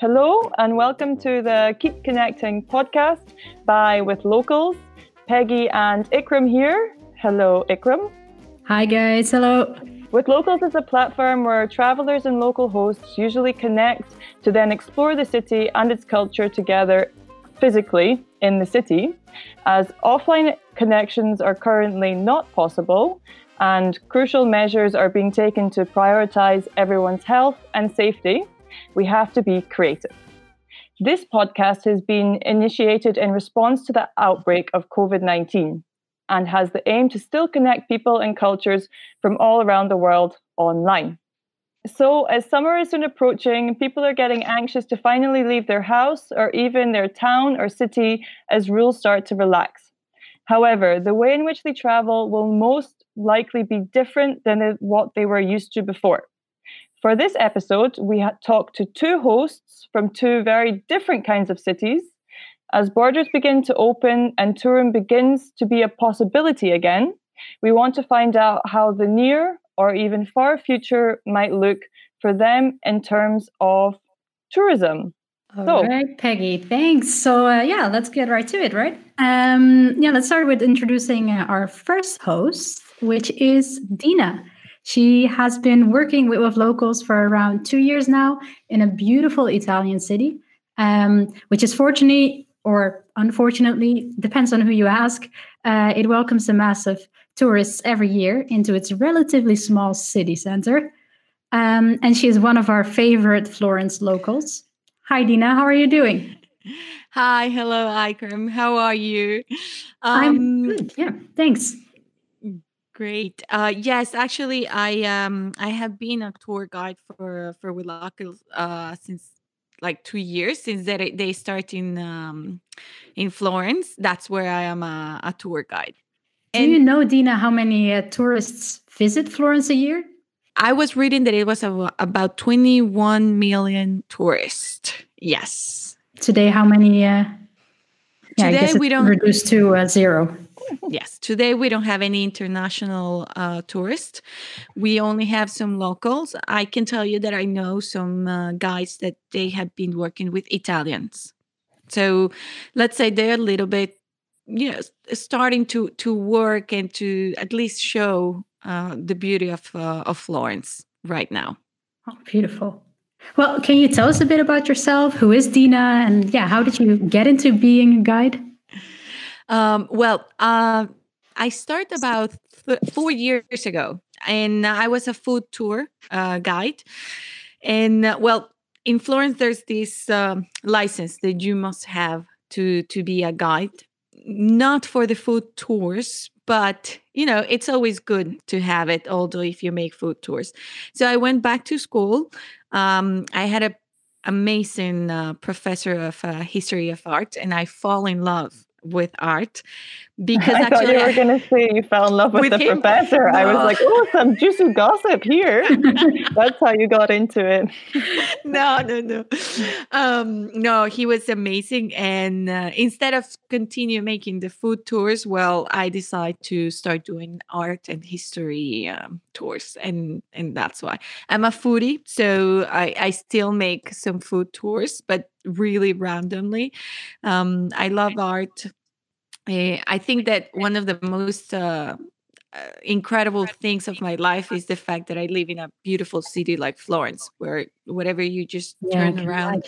Hello, and welcome to the Keep Connecting podcast by With Locals. Peggy and Ikram here. Hello, Ikram. Hi, guys. Hello. With Locals is a platform where travelers and local hosts usually connect to then explore the city and its culture together physically in the city, as offline connections are currently not possible and crucial measures are being taken to prioritize everyone's health and safety. We have to be creative. This podcast has been initiated in response to the outbreak of COVID 19 and has the aim to still connect people and cultures from all around the world online. So, as summer is soon approaching, people are getting anxious to finally leave their house or even their town or city as rules start to relax. However, the way in which they travel will most likely be different than what they were used to before. For this episode, we talked to two hosts from two very different kinds of cities. As borders begin to open and tourism begins to be a possibility again, we want to find out how the near or even far future might look for them in terms of tourism. All so, right, Peggy, thanks. So, uh, yeah, let's get right to it, right? Um, yeah, let's start with introducing our first host, which is Dina. She has been working with, with locals for around two years now in a beautiful Italian city, um, which is fortunately or unfortunately, depends on who you ask, uh, it welcomes a massive tourists every year into its relatively small city center. Um, and she is one of our favorite Florence locals. Hi, Dina. How are you doing? Hi. Hello, Ikram. How are you? Um, I'm good. Yeah. Thanks. Great. Uh, yes, actually, I um I have been a tour guide for for With Locals uh since like two years since they they start in um in Florence. That's where I am a, a tour guide. Do you know, Dina, how many uh, tourists visit Florence a year? I was reading that it was a, about 21 million tourists. Yes. Today, how many? Uh, yeah, Today we don't reduce to uh, zero. Yes. Today we don't have any international uh, tourists. We only have some locals. I can tell you that I know some uh, guys that they have been working with Italians. So let's say they're a little bit you know starting to to work and to at least show uh, the beauty of uh, of Florence right now. Oh, beautiful. Well, can you tell us a bit about yourself? Who is Dina, and yeah, how did you get into being a guide? Um, well, uh, I started about th- four years ago, and I was a food tour uh, guide. And uh, well, in Florence, there's this um, license that you must have to to be a guide not for the food tours, but you know, it's always good to have it, although if you make food tours. So I went back to school. Um, I had a amazing uh, professor of uh, history of art, and I fall in love with art because I actually, thought you were going to say you fell in love with, with the him. professor. No. I was like, oh, some juicy gossip here. That's how you got into it. no, no, no, um, no. He was amazing, and uh, instead of continue making the food tours, well, I decided to start doing art and history um, tours, and and that's why I'm a foodie. So I I still make some food tours, but really randomly. Um, I love art. Uh, I think that one of the most uh, uh, incredible things of my life is the fact that I live in a beautiful city like Florence, where whatever you just yeah, turn around,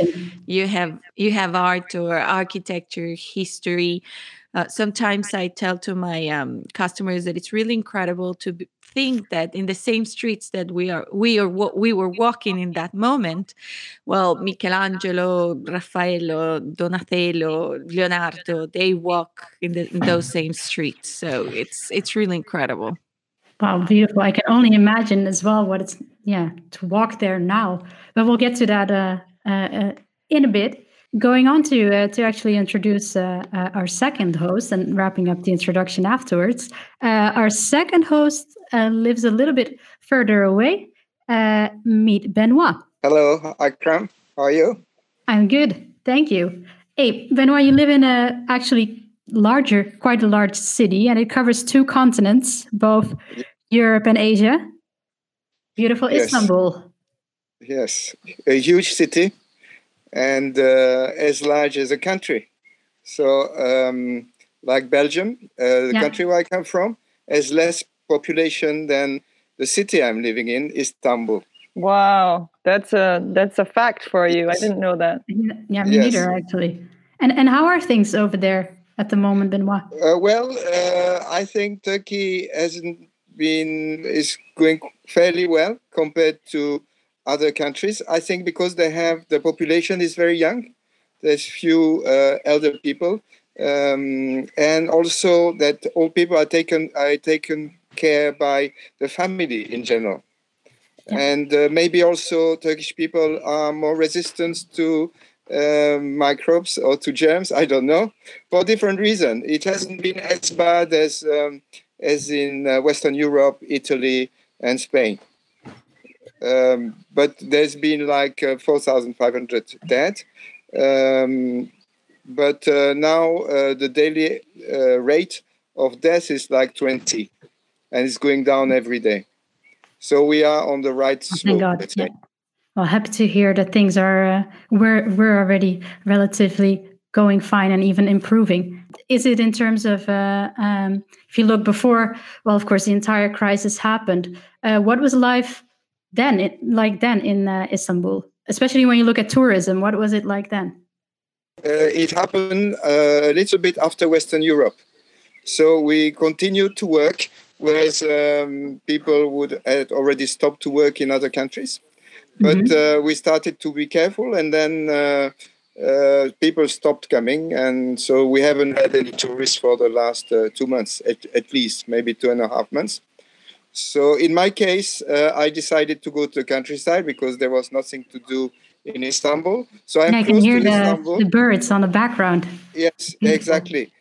you have you have art or architecture, history. Uh, sometimes I tell to my um, customers that it's really incredible to think that in the same streets that we are we are what we were walking in that moment well michelangelo raffaello donatello leonardo they walk in, the, in those same streets. So it's it's really incredible. Wow beautiful. I can only imagine as well what it's yeah to walk there now. But we'll get to that uh, uh, uh in a bit going on to uh, to actually introduce uh, uh, our second host and wrapping up the introduction afterwards. Uh, our second host uh, lives a little bit further away. Uh, meet Benoit. Hello, Ikram. How are you? I'm good, thank you. Hey, Benoit, you live in a actually larger, quite a large city, and it covers two continents, both Europe and Asia. Beautiful yes. Istanbul. Yes, a huge city and uh, as large as a country. So, um, like Belgium, uh, the Yeah. country where I come from, has less population than the city I'm living in, Istanbul. Wow, that's a that's a fact for you. I didn't know that. Yeah, me Yes. neither actually. And and how are things over there at the moment, Benoit? Uh, well, uh, I think Turkey hasn't been is going fairly well compared to other countries. I think because they have the population is very young. There's few uh, elder people, um, and also that old people are taken are taken care by the family in general. Yeah. And uh, maybe also Turkish people are more resistant to uh, microbes or to germs. I don't know for different reason. It hasn't been as bad as um, as in uh, Western Europe, Italy, and Spain. Um, but there's been like uh, 4,500 dead. Um, but uh, now uh, the daily uh, rate of death is like 20, and it's going down every day. So we are on the right Oh, slope. God. Yeah. Well, happy to hear that things are uh, we're we're already relatively going fine and even improving. Is it in terms of uh, um, if you look before? Well, of course, the entire crisis happened. Uh, what was life then? It, like then in uh, Istanbul, especially when you look at tourism. What was it like then? Uh, it happened uh, a little bit after Western Europe. So we continued to work, whereas um, people would had already stopped to work in other countries. But uh, we started to be careful, and then uh, uh, people stopped coming, and so we haven't had any tourists for the last uh, two months, at, at least, maybe two and a half months. So in my case, uh, I decided to go to the countryside because there was nothing to do in Istanbul. So I'm And I can hear the, the birds on the background. Yes, exactly.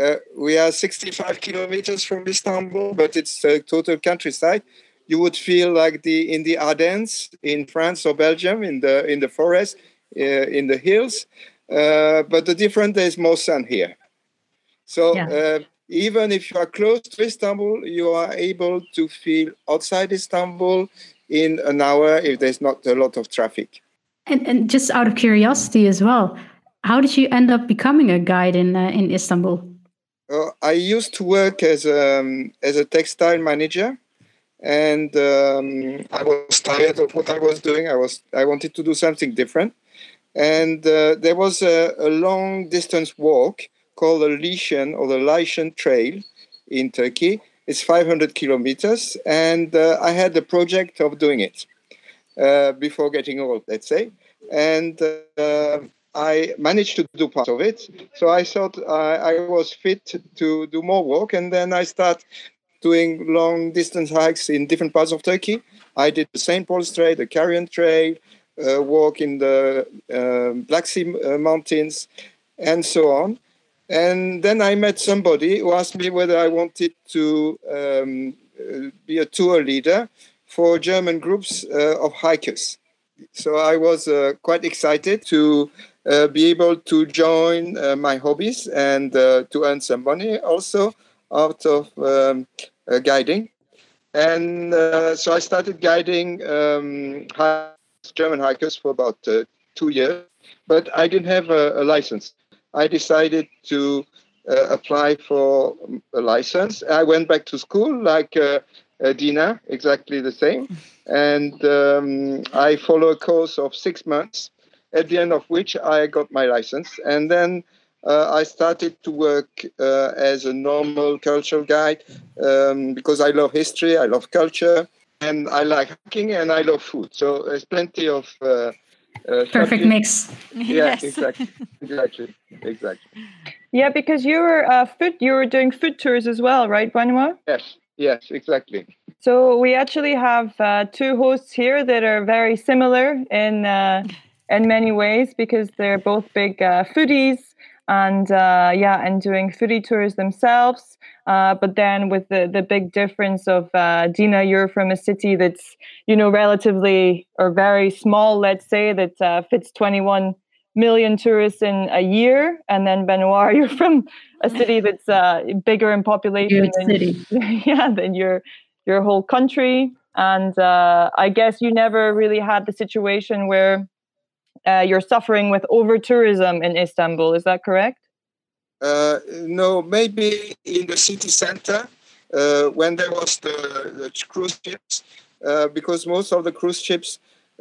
Uh, we are 65 kilometers from Istanbul, but it's a total countryside. You would feel like the in the Ardennes in France or Belgium, in the in the forest, uh, in the hills. Uh, but the difference is more sun here. So Yeah. Even if you are close to Istanbul, you are able to feel outside Istanbul in an hour if there's not a lot of traffic. And and just out of curiosity as well, how did you end up becoming a guide in uh, in Istanbul? Uh, I used to work as a, um, as a textile manager, and um, I was tired of what I was doing. I was I wanted to do something different, and uh, there was a, a long distance walk called the Lycian or the Lycian Trail in Turkey. It's 500 kilometers, and uh, I had the project of doing it uh, before getting old, let's say, and. Uh, I managed to do part of it. So I thought I, I was fit to do more work. And then I start doing long distance hikes in different parts of Turkey. I did the St. Paul's Trail, the Carian Trail, uh, walk in the um Black Sea uh, Mountains, and so on. And then I met somebody who asked me whether I wanted to um, uh, be a tour leader for German groups uh, of hikers. So I was uh, quite excited to uh, be able to join uh, my hobbies and uh, to earn some money also out of um, guiding. And so I started guiding um, German hikers for about two years, but I didn't have a, a license. I decided to uh, apply for a license. I went back to school like uh, uh, Dina, exactly the same. And um, I follow a course of six months at the end of which I got my license. And then uh, I started to work uh, as a normal cultural guide um, because I love history, I love culture, and I like hiking and I love food. So there's plenty of uh, uh, Perfect subjects. mix. Yeah, yes. exactly, exactly, exactly. Yeah, because you were uh, food, you were doing food tours as well, right, Benoit? Yes, yes, exactly. So we actually have uh, two hosts here that are very similar in uh, in many ways because they're both big uh, foodies and uh, yeah, and doing foodie tours themselves. Uh, but then with the the big difference of uh, Dina, you're from a city that's you know relatively or very small, let's say that uh, fits 21 million tourists in a year, and then Benoit, you're from a city that's uh, bigger in population than city. yeah than your your whole country. And uh, I guess you never really had the situation where uh, you're suffering with over tourism in Istanbul. Is that correct? Uh, no, maybe in the city center uh, when there was the, the cruise ships, uh, because most of the cruise ships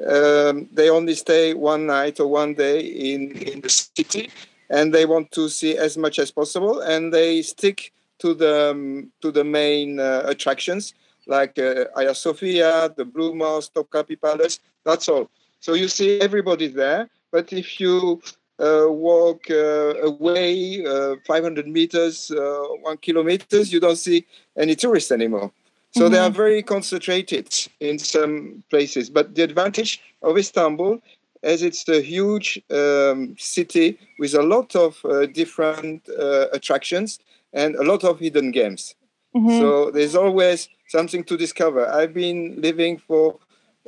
um, they only stay one night or one day in in the city, and they want to see as much as possible, and they stick to the um, to the main uh, attractions like uh, Hagia Sophia, the Blue Mosque, Topkapi Palace. That's all. So you see everybody there. But if you uh, walk uh, away uh, 500 meters, uh, one kilometers, you don't see any tourists anymore. So mm-hmm. they are very concentrated in some places. But the advantage of Istanbul, as it's a huge um, city with a lot of uh, different uh, attractions and a lot of hidden games. Mm-hmm. So there's always something to discover. I've been living for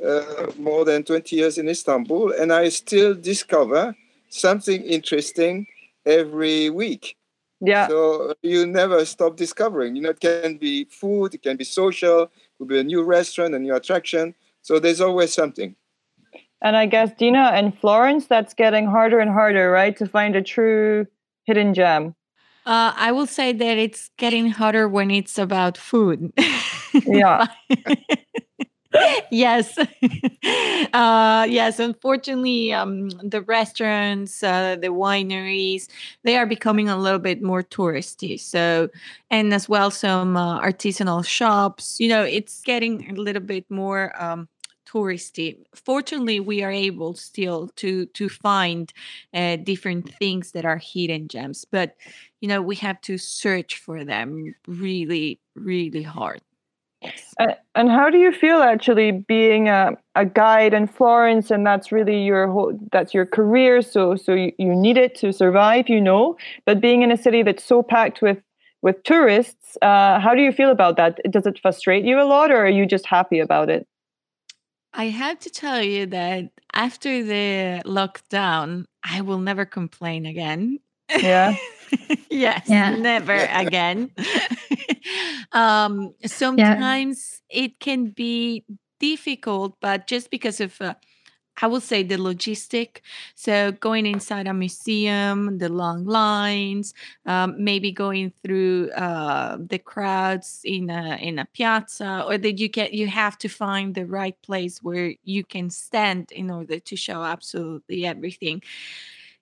uh, more than 20 years in Istanbul, and I still discover something interesting every week. Yeah. So you never stop discovering. You know, it can be food, it can be social, it could be a new restaurant, a new attraction. So there's always something. And I guess Dina in Florence, that's getting harder and harder, right, to find a true hidden gem. Uh, I will say that it's getting harder when it's about food. Yeah. yes. Uh, yes unfortunately um, the restaurants uh, the wineries they are becoming a little bit more touristy so and as well some uh, artisanal shops you know it's getting a little bit more um, touristy. Fortunately we are able still to to find uh, different things that are hidden gems but you know we have to search for them really really hard Yes. and how do you feel actually being a, a guide in Florence and that's really your whole that's your career so so you, you need it to survive you know but being in a city that's so packed with with tourists uh, how do you feel about that? Does it frustrate you a lot or are you just happy about it? I have to tell you that after the lockdown I will never complain again yeah yes yeah. never again um sometimes yeah. it can be difficult but just because of uh, I will say the logistic. So going inside a museum, the long lines, um, maybe going through uh, the crowds in a in a piazza, or that you get you have to find the right place where you can stand in order to show absolutely everything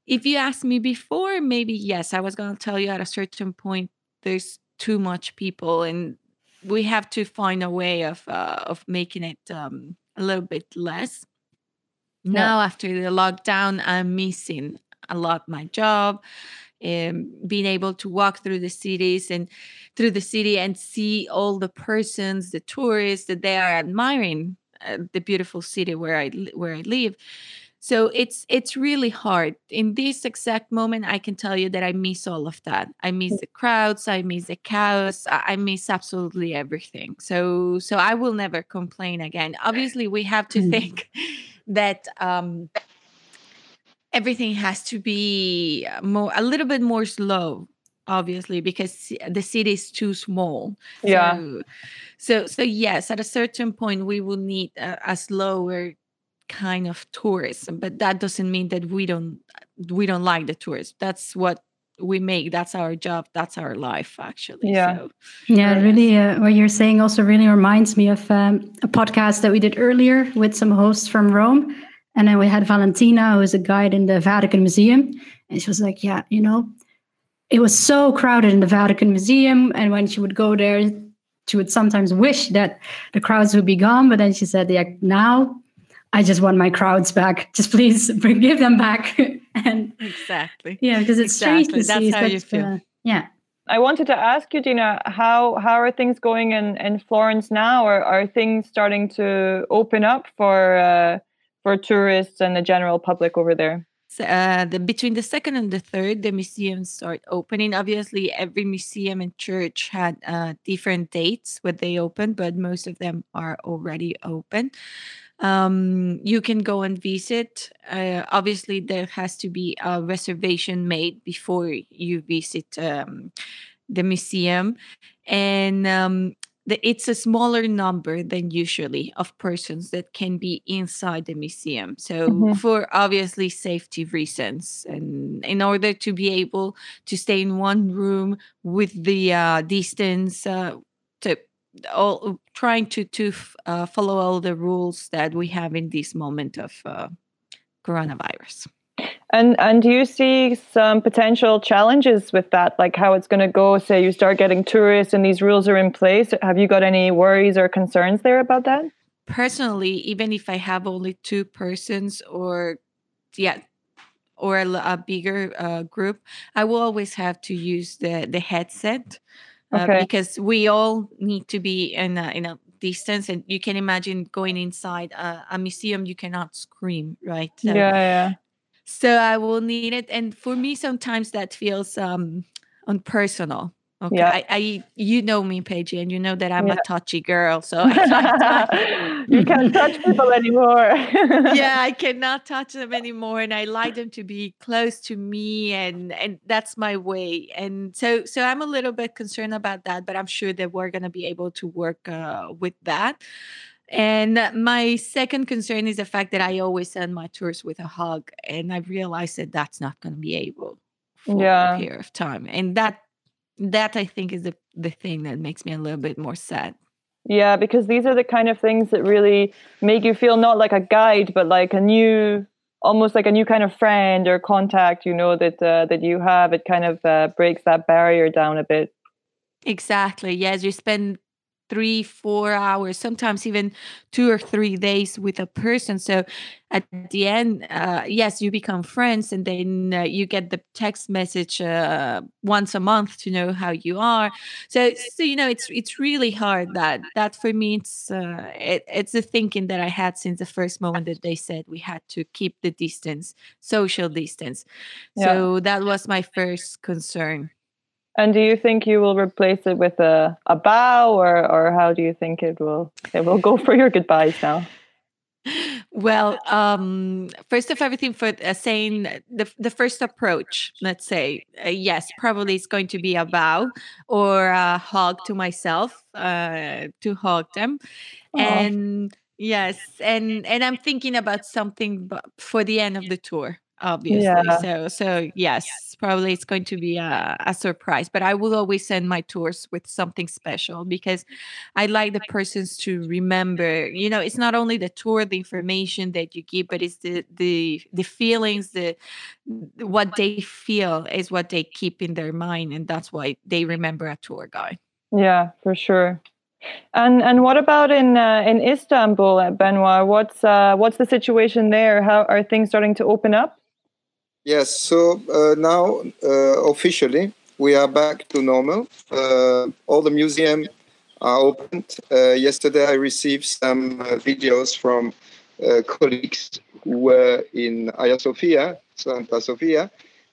if you asked me before, maybe yes, I was going to tell you at a certain point there's too much people, and we have to find a way of uh, of making it um, a little bit less. Yeah. Now after the lockdown, I'm missing a lot my job. Um, being able to walk through the cities and through the city and see all the persons, the tourists that they are admiring uh, the beautiful city where I where I live so it's it's really hard. In this exact moment i can tell you that i miss all of that. I miss the crowds i miss the chaos i miss absolutely everything. So so i will never complain again. Obviously we have to mm. think that um everything has to be more a little bit more slow obviously because the city is too small. Yeah. so so, so yes at a certain point we will need a, a slower kind of tourism but that doesn't mean that we don't we don't like the tourists that's what we make. That's our job. That's our life actually. Yeah. So, yeah really uh, what you're saying also really reminds me of um, a podcast that we did earlier with some hosts from rome. And then we had valentina who is a guide in the vatican museum. And she was like yeah you know it was so crowded in the vatican museum. And when she would go there she would sometimes wish that the crowds would be gone. But then she said yeah now I just want my crowds back. Just please bring, give them back. and exactly, yeah, because it's exactly. strange to That's see. how you feel. Uh, yeah. I wanted to ask you, Dina, how how are things going in, in Florence now? Or are things starting to open up for uh, for tourists and the general public over there? Uh, the, between the second and the third, the museums start opening. Obviously, every museum and church had uh, different dates when they open, but most of them are already open um, you can go and visit. Uh, obviously, there has to be a reservation made before you visit um, the museum. And um, the, it's a smaller number than usually of persons that can be inside the museum. So Mhm. for obviously safety reasons, and in order to be able to stay in one room with the uh, distance, uh, all trying to to uh, follow all the rules that we have in this moment of uh, coronavirus. And and do you see some potential challenges with that, like how it's going to go? Say you start getting tourists and these rules are in place. Have you got any worries or concerns there about that? personally even if i have only two persons or yeah or a bigger uh, group i will always have to use the the headset uh, Okay. because we all need to be in a, in a distance and you can imagine going inside a, a museum you cannot scream right so, yeah, yeah. so i will need it and for me sometimes that feels um unpersonal okay Yeah. I, I you know me Peggy, and you know that i'm Yeah. a touchy girl so I, you can't touch people anymore. yeah i cannot touch them anymore and i like them to be close to me and and that's my way and so so i'm a little bit concerned about that but i'm sure that we're going to be able to work uh, with that and my second concern is the fact that i always send my tours with a hug and i realized that that's not going to be able for Yeah. a period of time and that that i think is the the thing that makes me a little bit more sad Yeah, because these are the kind of things that really make you feel not like a guide, but like a new, almost like a new kind of friend or contact. You know that uh, that you have. It kind of uh, breaks that barrier down a bit. Exactly. Yes, you spend three, four hours, sometimes even two or three days with a person. So at the end, uh, yes, you become friends, and then uh, you get the text message uh, once a month to know how you are. So, so you know, it's it's really hard. That that for me, it's uh, it, it's the thinking that I had since the first moment that they said we had to keep the distance, social distance. Yeah. So that was my first concern. And do you think you will replace it with a, a bow, or or how do you think it will it will go for your goodbyes now? Well, um, first of everything, for uh, saying the the first approach, let's say, uh, yes, probably it's going to be a bow or a hug to myself, uh, to hug them, Aw. and yes, and and I'm thinking about something for the end of the tour, obviously. Yeah. So so yes, probably it's going to be a, a surprise, but I will always send my tours with something special because I like the persons to remember. You know, it's not only the tour, the information that you give, but it's the the the feelings, the what they feel is what they keep in their mind, and that's why they remember a tour guide. Yeah, for sure. And and what about in uh, in Istanbul at Benoit? What's uh, what's the situation there? How are things starting to open up? Yes, so uh, now uh, officially we are back to normal. Uh, all the museums are opened. Uh, yesterday I received some uh, videos from uh, colleagues who were in Hagia Sophia, Santa Sofia,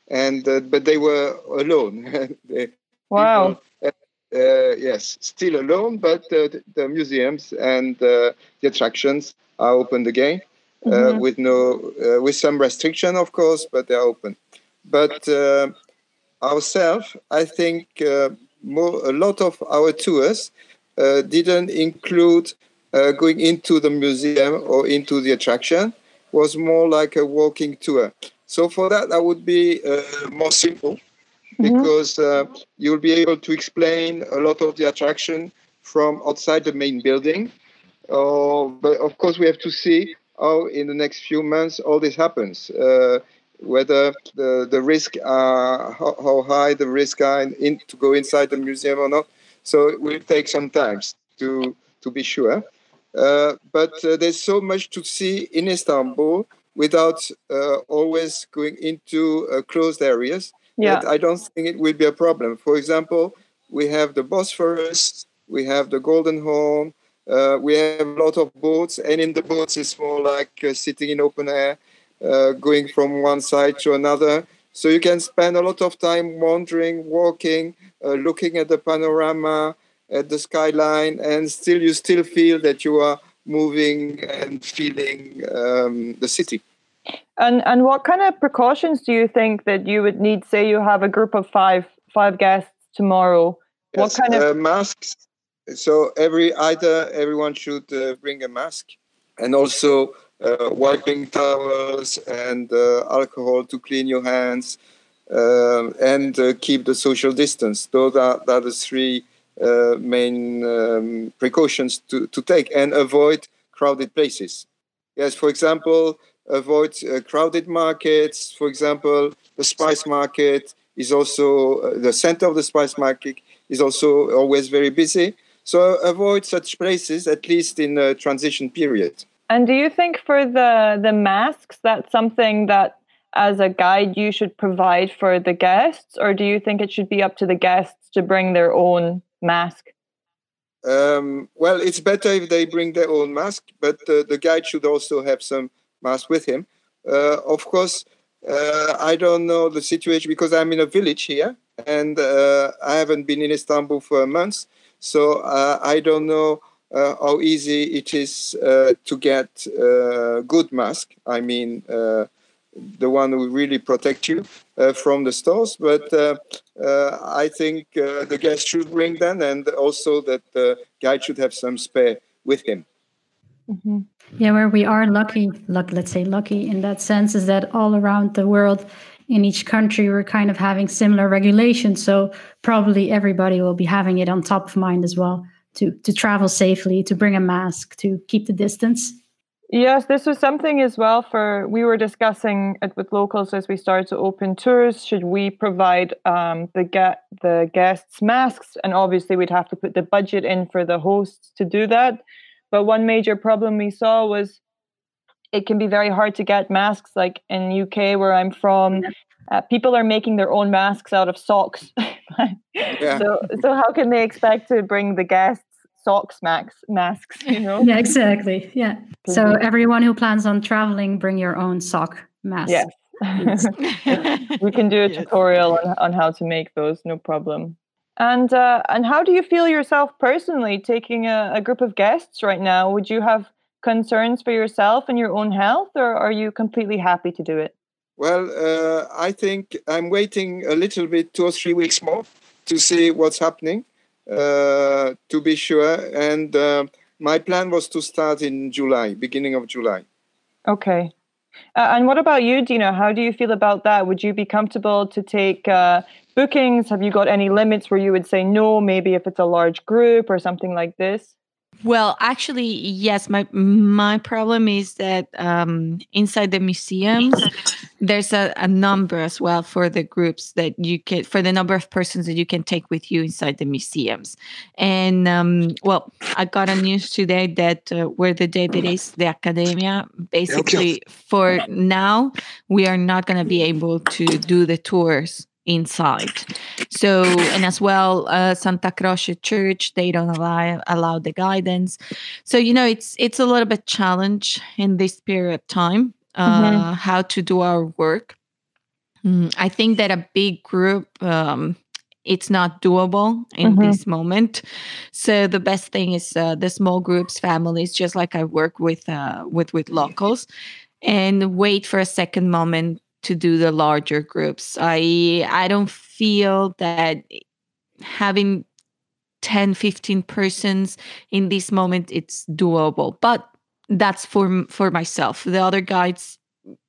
and uh, but they were alone. They- Wow. people, uh, yes, still alone, but uh, the, the museums and uh, the attractions are opened again uh, Mhm. with no uh, with some restriction, of course, but they're open. But uh, ourselves, I think uh, more a lot of our tours uh, didn't include uh, going into the museum or into the attraction. Was more like a walking tour. So for that, that would be uh, more simple Mhm. because uh, you'll be able to explain a lot of the attraction from outside the main building. Uh, but of course, we have to see how in the next few months all this happens. Uh, whether the, the risk are how, how high the risk are in, in to go inside the museum or not. So it will take some time to to be sure. Uh, but uh, there's so much to see in Istanbul without uh, always going into uh, closed areas Yeah. I don't think it will be a problem. For example, we have the Bosphorus, we have the Golden Horn, uh, we have a lot of boats, and in the boats it's more like uh, sitting in open air, uh, going from one side to another. So you can spend a lot of time wandering, walking, uh, looking at the panorama, at the skyline, and still you still feel that you are moving and feeling um, the city. And and what kind of precautions do you think that you would need? Say you have a group of five five guests tomorrow. What Yes, kind of uh, masks? So every either everyone should uh, bring a mask and also uh, wiping towels and uh, alcohol to clean your hands um, and uh, keep the social distance. Those are, are the three uh, main um, precautions to, to take and avoid crowded places. Yes, for example, avoid uh, crowded markets. For example, the spice market is also the center of the spice market is also always very busy. So avoid such places, at least in a transition period. And do you think for the the masks, that's something that as a guide you should provide for the guests, or do you think it should be up to the guests to bring their own mask? Um, well, it's better if they bring their own mask, but uh, the guide should also have some mask with him. Uh, of course, uh, I don't know the situation because I'm in a village here and uh, I haven't been in Istanbul for months. So uh, I don't know uh, how easy it is uh, to get uh, good mask. I mean, uh, the one who really protect you from the stores. But I think the guest should bring them, and also that the guide should have some spare with him. Mm-hmm. Yeah, where we are lucky, luck, let's say lucky in that sense, is that all around the world in each country we're kind of having similar regulations so probably everybody will be having it on top of mind as well to to travel safely to bring a mask to keep the distance. Yes this was something as well for we were discussing it with locals as we started to open tours should we provide um, the get the guests masks? And obviously we'd have to put the budget in for the hosts to do that. But one major problem we saw was it can be very hard to get masks. Like in UK, where I'm from, uh, people are making their own masks out of socks. yeah. So, so how can they expect to bring the guests socks max masks? You know? Yeah, exactly. Yeah. So everyone who plans on traveling, bring your own sock mask. Yes. we can do a tutorial on, on how to make those, no problem. And uh, and how do you feel yourself personally taking a, a group of guests right now? Would you have concerns for yourself and your own health, or are you completely happy to do it? Well, uh, I think I'm waiting a little bit, two or three weeks more, to see what's happening, uh, to be sure. And uh, my plan was to start in July, beginning of July. Okay. Uh, and what about you, Dina? How do you feel about that? Would you be comfortable to take uh, bookings? Have you got any limits where you would say no, maybe if it's a large group or something like this? Well, actually, yes. My my problem is that um, inside the museums, there's a, a number as well for the groups that you can for the number of persons that you can take with you inside the museums. And um, well, I got a news today that uh, where the David is, the Accademia, basically for now, we are not going to be able to do the tours inside. So, and as well, uh, Santa Croce Church, they don't allow allow the guidance. So, you know, it's it's a little bit challenge in this period of time uh, mm-hmm. how to do our work. Mm, I think that a big group. Um, it's not doable in mm-hmm. this moment so the best thing is uh, the small groups families just like i work with uh, with with locals and wait for a second moment to do the larger groups. I I don't feel that having 10 15 persons in this moment it's doable but that's for for myself the other guides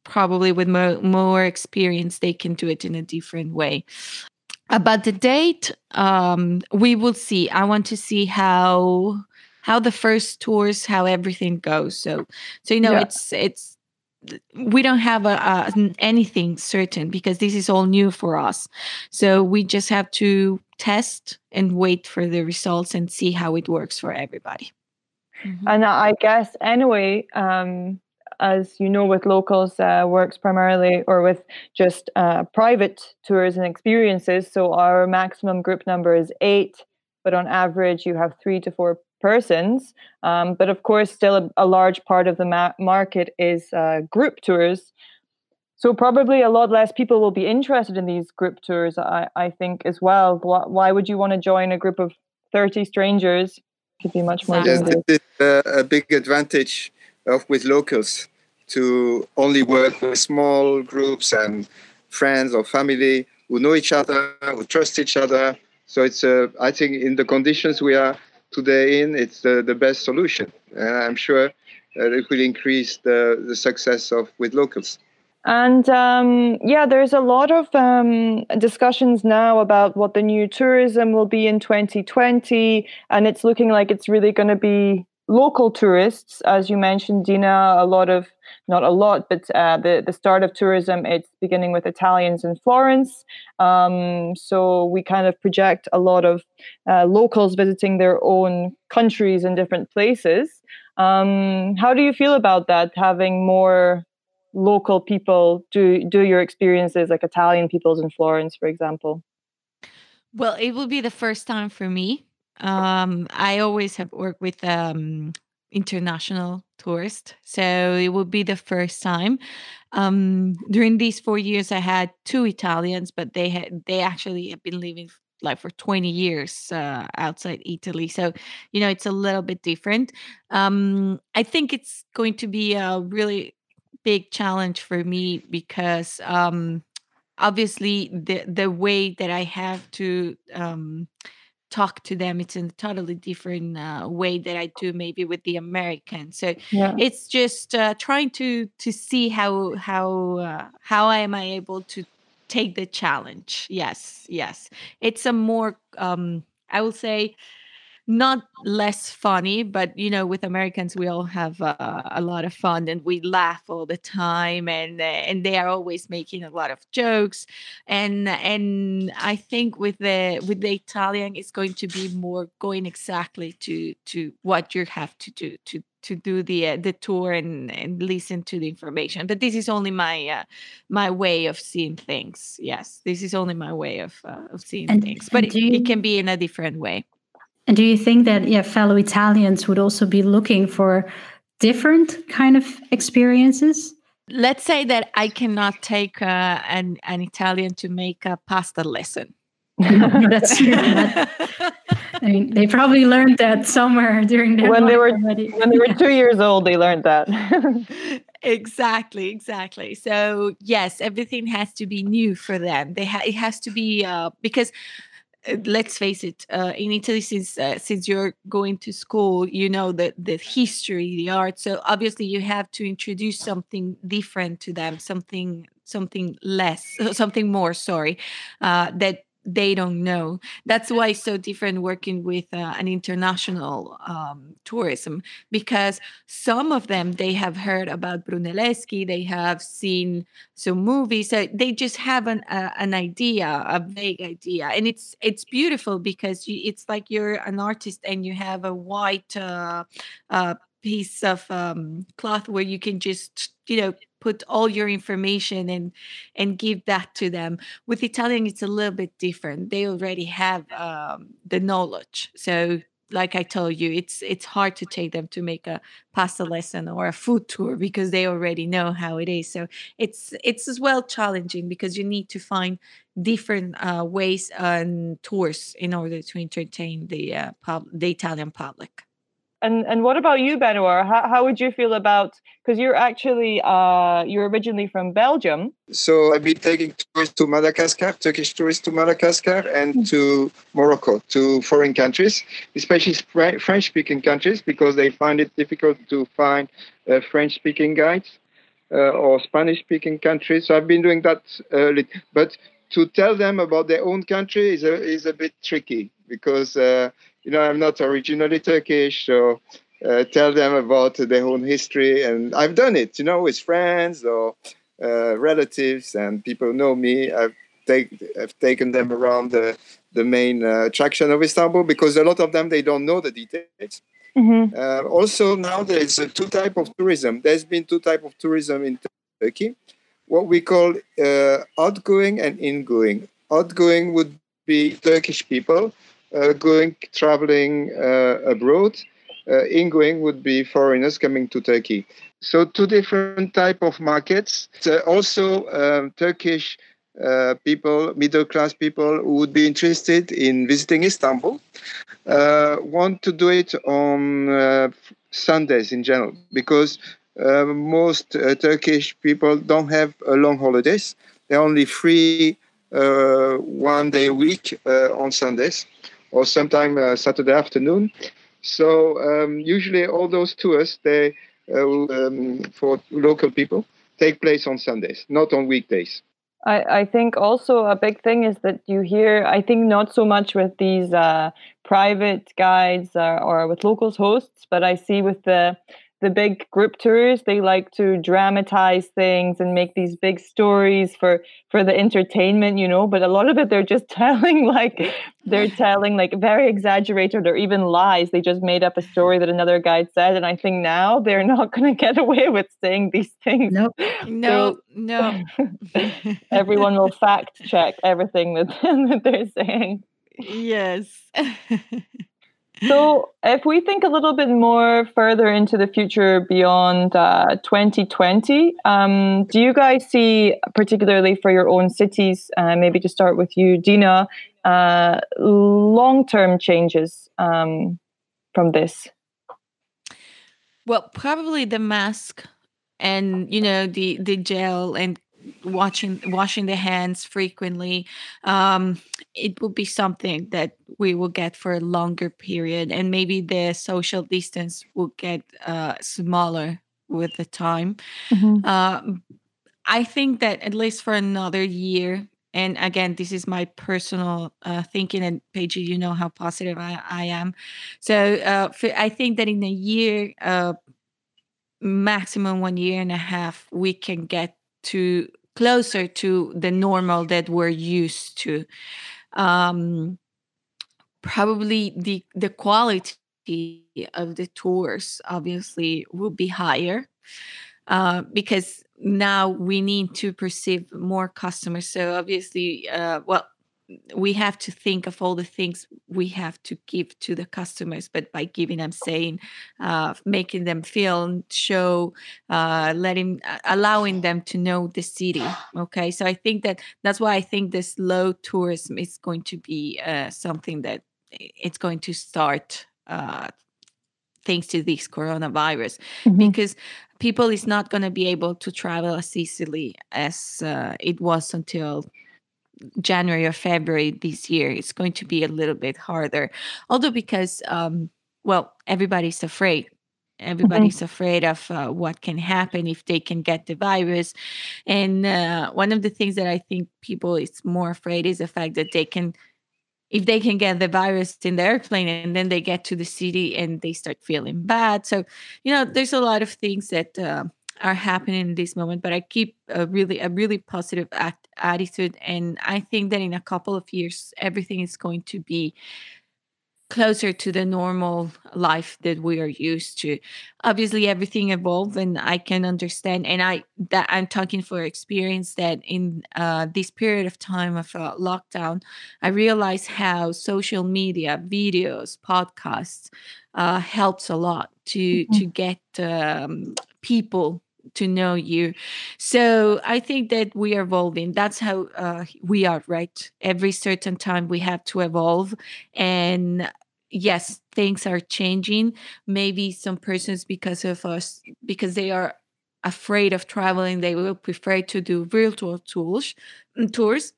probably with more, more experience they can do it in a different way about the date um we will see i want to see how how the first tours how everything goes so so you know yeah. it's it's we don't have a, a, anything certain because this is all new for us. So we just have to test and wait for the results and see how it works for everybody. Mm-hmm. and i guess anyway um, as you know with locals uh, works primarily or with just uh, private tours and experiences. So our maximum group number is eight but on average you have three to four persons. Um, but of course, still a, a large part of the ma- market is uh, group tours. So probably a lot less people will be interested in these group tours. I, I think as well. Why, why would you want to join a group of thirty strangers? It Could be much more. Yes, this is a big advantage of with locals to only work with small groups and friends or family who know each other, who trust each other. So it's, uh, I think, in the conditions we are today in, it's the, the best solution. And I'm sure it will increase the, the success of with locals. And um, yeah, there's a lot of um, discussions now about what the new tourism will be in 2020. And it's looking like it's really going to be local tourists, as you mentioned, Dina. A lot of, not a lot, but uh, the, the start of tourism, it's beginning with Italians in Florence. Um, so we kind of project a lot of uh, locals visiting their own countries in different places. Um, how do you feel about that, having more local people do do your experiences like italian peoples in florence for example well it will be the first time for me um i always have worked with um international tourist. so it would be the first time um during these four years i had two italians but they had they actually have been living like for 20 years uh, outside Italy. So, you know, it's a little bit different. Um, I think it's going to be a really big challenge for me because um, obviously the the way that I have to um, talk to them it's in a totally different uh, way that I do maybe with the Americans. So yeah. it's just uh, trying to to see how how uh, how am I able to take the challenge. Yes, yes, it's a more um, I will say not less funny but you know with americans we all have uh, a lot of fun and we laugh all the time and uh, and they are always making a lot of jokes. And and i think with the with the italian it's going to be more going exactly to to what you have to do to to do the uh, the tour and and listen to the information. But this is only my uh, my way of seeing things. Yes this is only my way of uh, of seeing and, things. But it, you, it can be in a different way and do you think that yeah, fellow Italians would also be looking for different kind of experiences? Let's say that I cannot take uh, an an Italian to make a pasta lesson. That's true. I mean, they probably learned that somewhere during their when they were already. when they were two years old. They learned that. exactly, exactly. So yes, everything has to be new for them. They ha- it has to be uh, because let's face it uh, in italy since uh, since you're going to school you know the the history the art so obviously you have to introduce something different to them something something less something more sorry uh, that they don't know. That's why it's so different working with uh, an international um, tourism because some of them they have heard about Brunelleschi, they have seen some movies, so they just have an uh, an idea, a vague idea, and it's it's beautiful because you, it's like you're an artist and you have a white uh, uh piece of um, cloth where you can just you know put all your information and and give that to them. With italian it's a little bit different. They already have um, the knowledge. So like i told you it's it's hard to take them to make a pasta lesson or a food tour because they already know how it is. So it's it's as well challenging because you need to find different uh, ways and tours in order to entertain the uh, pub- the italian public and and what about you, Benoit? How, how would you feel about because you're actually uh, you're originally from Belgium. So I've been taking tourists to Madagascar, Turkish tourists to Madagascar, and mm. to Morocco, to foreign countries, especially French-speaking countries, because they find it difficult to find uh, French-speaking guides uh, or Spanish-speaking countries. So I've been doing that, uh, but to tell them about their own country is a is a bit tricky because uh, you know, I'm not originally Turkish, so uh, tell them about their own history. And I've done it, you know, with friends or uh, relatives, and people know me. I've, take, I've taken them around the, the main uh, attraction of Istanbul because a lot of them, they don't know the details. Mm-hmm. Uh, also, now there's two type of tourism. There's been two type of tourism in Turkey. What we call uh, outgoing and ingoing. Outgoing would be Turkish people going traveling uh, abroad. Uh, ingoing would be foreigners coming to Turkey. So two different type of markets. also um, Turkish uh, people, middle class people who would be interested in visiting Istanbul, uh, want to do it on uh, Sundays in general because most Turkish people don't have long holidays. They're only free one day a week on Sundays or sometime uh, Saturday afternoon. So um, usually all those tours they uh, um, for local people take place on Sundays, not on weekdays. I, I think also a big thing is that you hear, I think not so much with these uh, private guides uh, or with locals hosts, but I see with the the big group tours they like to dramatize things and make these big stories for for the entertainment you know but a lot of it they're just telling like they're telling like very exaggerated or even lies. They just made up a story that another guide said and i think now they're not going to get away with saying these things. Nope. no no everyone will fact check everything that, that they're saying. Yes so, if we think a little bit more further into the future beyond uh, 2020, um, do you guys see, particularly for your own cities, uh, maybe to start with you, Dina, uh, long term changes um, from this? Well, probably the mask and you know the the gel and watching washing the hands frequently um, it will be something that we will get for a longer period and maybe the social distance will get uh, smaller with the time mm-hmm. uh, i think that at least for another year and again this is my personal uh, thinking and Paige you know how positive i, I am so uh, i think that in a year uh, maximum one year and a half we can get to closer to the normal that we're used to. Um, probably the the quality of the tours obviously will be higher uh, because now we need to perceive more customers. So obviously uh, well we have to think of all the things we have to give to the customers but by giving them saying uh, making them feel show uh, letting uh, allowing them to know the city okay so i think that that's why i think this low tourism is going to be uh, something that it's going to start uh, thanks to this coronavirus mm-hmm. because people is not going to be able to travel as easily as uh, it was until January or February this year, it's going to be a little bit harder. Although, because, um, well, everybody's afraid. Everybody's mm-hmm. afraid of uh, what can happen if they can get the virus. And uh, one of the things that I think people is more afraid is the fact that they can, if they can get the virus in the airplane and then they get to the city and they start feeling bad. So, you know, there's a lot of things that. Uh, are happening in this moment but i keep a really a really positive act, attitude and i think that in a couple of years everything is going to be closer to the normal life that we are used to obviously everything evolved and i can understand and i that i'm talking for experience that in uh, this period of time of uh, lockdown i realized how social media videos podcasts uh, helps a lot to mm-hmm. to get um, people to know you. So I think that we are evolving. That's how uh, we are, right? Every certain time we have to evolve. And yes, things are changing. Maybe some persons, because of us, because they are afraid of traveling, they will prefer to do virtual tools, mm, tours.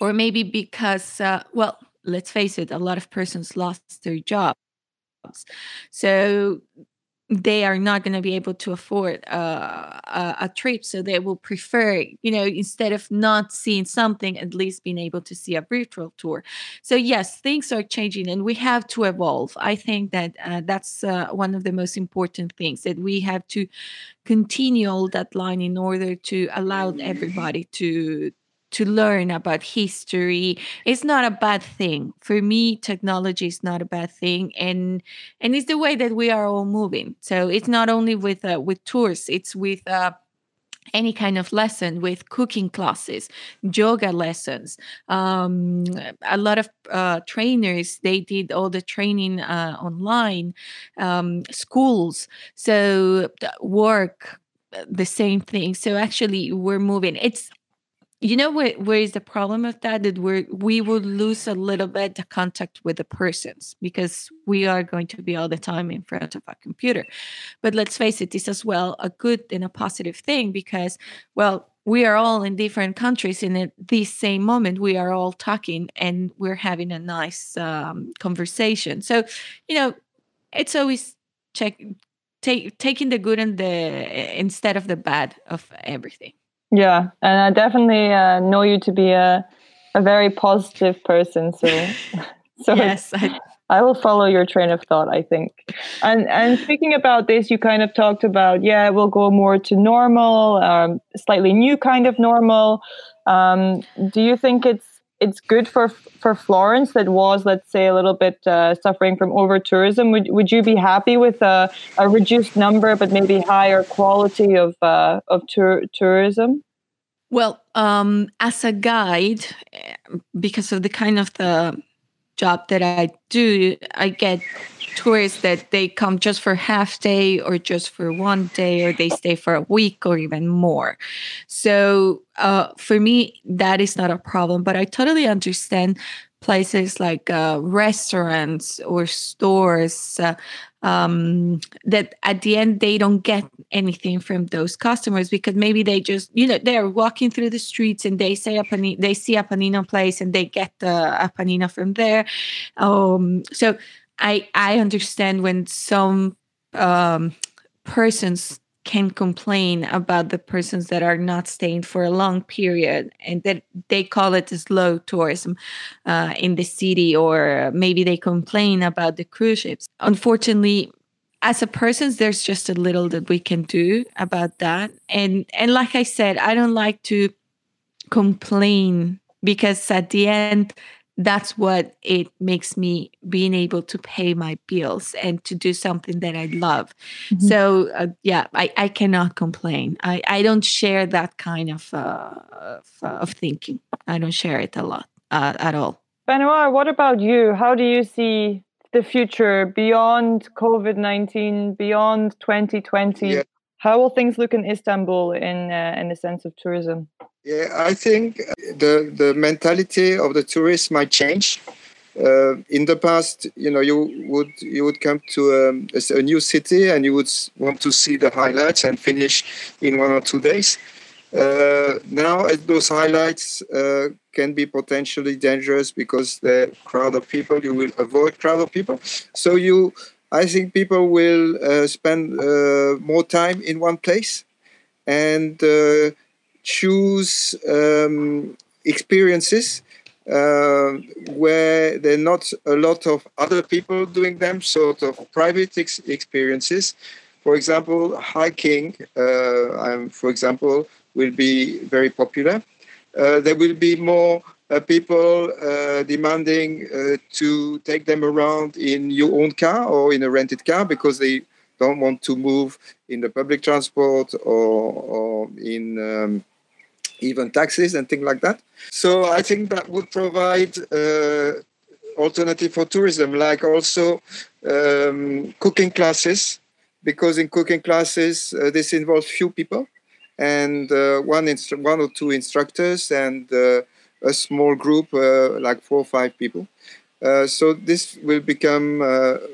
Or maybe because, uh, well, let's face it, a lot of persons lost their jobs. So they are not going to be able to afford uh, a, a, trip so they will prefer you know instead of not seeing something at least being able to see a virtual tour. So yes things are changing and we have to evolve. I think that uh, that's uh, one of the most important things that we have to continue all that line in order to allow everybody to to learn about history. It's not a bad thing. For me technology is not a bad thing and and it's the way that we are all moving. So it's not only with uh, with tours it's with uh, any kind of lesson with cooking classes yoga lessons. Um, a lot of uh, trainers they did all the training uh, online um, schools. So work the same thing. So actually we're moving. It's you know where, where is the problem of that? That we we would lose a little bit the contact with the persons because we are going to be all the time in front of a computer. But let's face it this is well a good and a positive thing because well we are all in different countries and at this same moment we are all talking and we're having a nice um, conversation. So you know it's always check take taking the good and the instead of the bad of everything. Yeah, and I definitely uh, know you to be a a very positive person. So, so yes, I, I will follow your train of thought. I think. And and speaking about this, you kind of talked about yeah, we'll go more to normal, um, slightly new kind of normal. Um, do you think it's it's good for for Florence that was, let's say, a little bit uh, suffering from over tourism. Would would you be happy with a, a reduced number, but maybe higher quality of uh, of tour, tourism? Well, um, as a guide, because of the kind of the job that I do, I get tourists that they come just for half day or just for one day or they stay for a week or even more. So uh, for me that is not a problem but i totally understand places like uh, restaurants or stores uh, um, that at the end they don't get anything from those customers because maybe they just you know they're walking through the streets and they say a panino, they see a panino place and they get the, a panino from there. Um, so I I understand when some um, persons can complain about the persons that are not staying for a long period and that they call it slow tourism uh, in the city or maybe they complain about the cruise ships. Unfortunately as a person there's just a little that we can do about that. And and like i said i don't like to complain because at the end that's what it makes me being able to pay my bills and to do something that I love. Mm-hmm. So uh, yeah, I, I cannot complain. I, I don't share that kind of, uh, of, uh, of thinking. I don't share it a lot uh, at all. Benoit, what about you? How do you see the future beyond COVID 19, beyond 2020? Yeah. How will things look in Istanbul in, uh, in the sense of tourism? Yeah, I think the the mentality of the tourists might change. Uh, in the past, you know, you would you would come to um, a, a, new city and you would want to see the highlights and finish in one or two days. Uh, now, those highlights uh, can be potentially dangerous because the crowd of people. You will avoid crowd of people, so you. I think people will uh, spend uh, more time in one place, and uh, choose um, experiences uh, where there are not a lot of other people doing them, sort of private ex- experiences. For example, hiking, uh, for example, will be very popular. Uh, there will be more uh, people uh, demanding uh, to take them around in your own car or in a rented car because they don't want to move in the public transport or, or in um, even taxes and things like that. So I think that would provide uh, alternative for tourism, like also um, cooking classes, because in cooking classes uh, this involves few people and uh, one instru- one or two instructors and uh, a small group uh, like four or five people. Uh, so this will become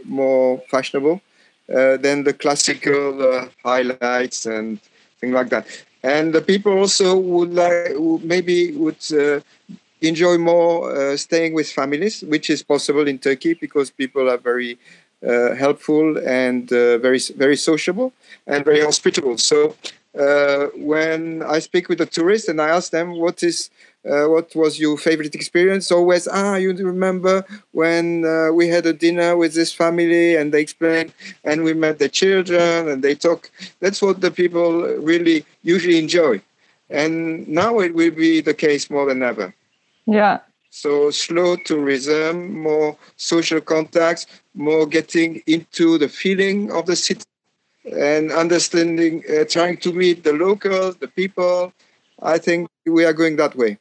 more fashionable than the classical highlights and things like that and the people also would like maybe would uh, enjoy more uh, staying with families, which is possible in Turkey because people are very uh, helpful and uh, very very sociable and very hospitable. So uh, when I speak with the tourists and I ask them what is uh, what was your favorite experience? Always, ah, you remember when uh, we had a dinner with this family and they explained, and we met the children and they talk. That's what the people really usually enjoy. And now it will be the case more than ever. Yeah. So slow tourism, more social contacts, more getting into the feeling of the city and understanding, uh, trying to meet the locals, the people. I think we are going that way.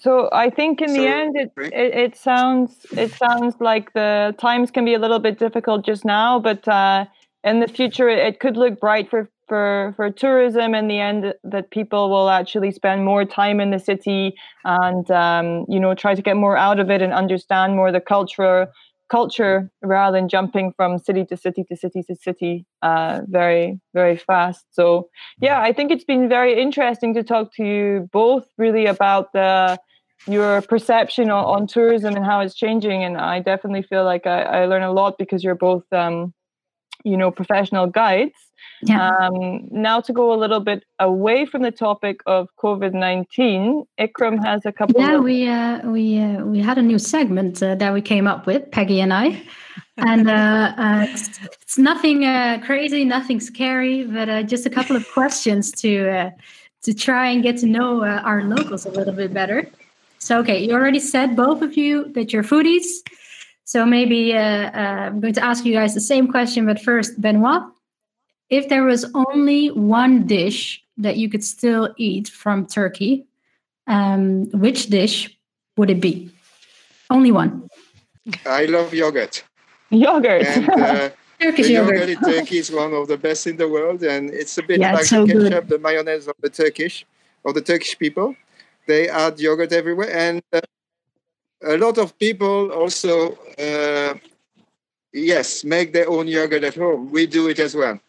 So I think in so, the end, it, it, it sounds it sounds like the times can be a little bit difficult just now, but uh, in the future, it could look bright for for for tourism. In the end, that people will actually spend more time in the city and um, you know try to get more out of it and understand more the culture culture rather than jumping from city to city to city to city uh, very very fast so yeah i think it's been very interesting to talk to you both really about the your perception on, on tourism and how it's changing and i definitely feel like i, I learn a lot because you're both um, you know, professional guides. Yeah. Um, now to go a little bit away from the topic of COVID nineteen, Ikram has a couple. Yeah, of- we uh, we uh, we had a new segment uh, that we came up with, Peggy and I, and uh, uh, it's, it's nothing uh, crazy, nothing scary, but uh, just a couple of questions to uh, to try and get to know uh, our locals a little bit better. So, okay, you already said both of you that you're foodies. So maybe uh, uh, I'm going to ask you guys the same question, but first, Benoit, if there was only one dish that you could still eat from Turkey, um, which dish would it be? Only one. I love yogurt. yogurt. And uh, Turkish yogurt. yogurt in Turkey is one of the best in the world, and it's a bit Yeah, like it's so the good. the mayonnaise of the Turkish, of the Turkish people. They add yogurt everywhere, and uh, a lot of people also, uh, yes, make their own yogurt at home. We do it as well,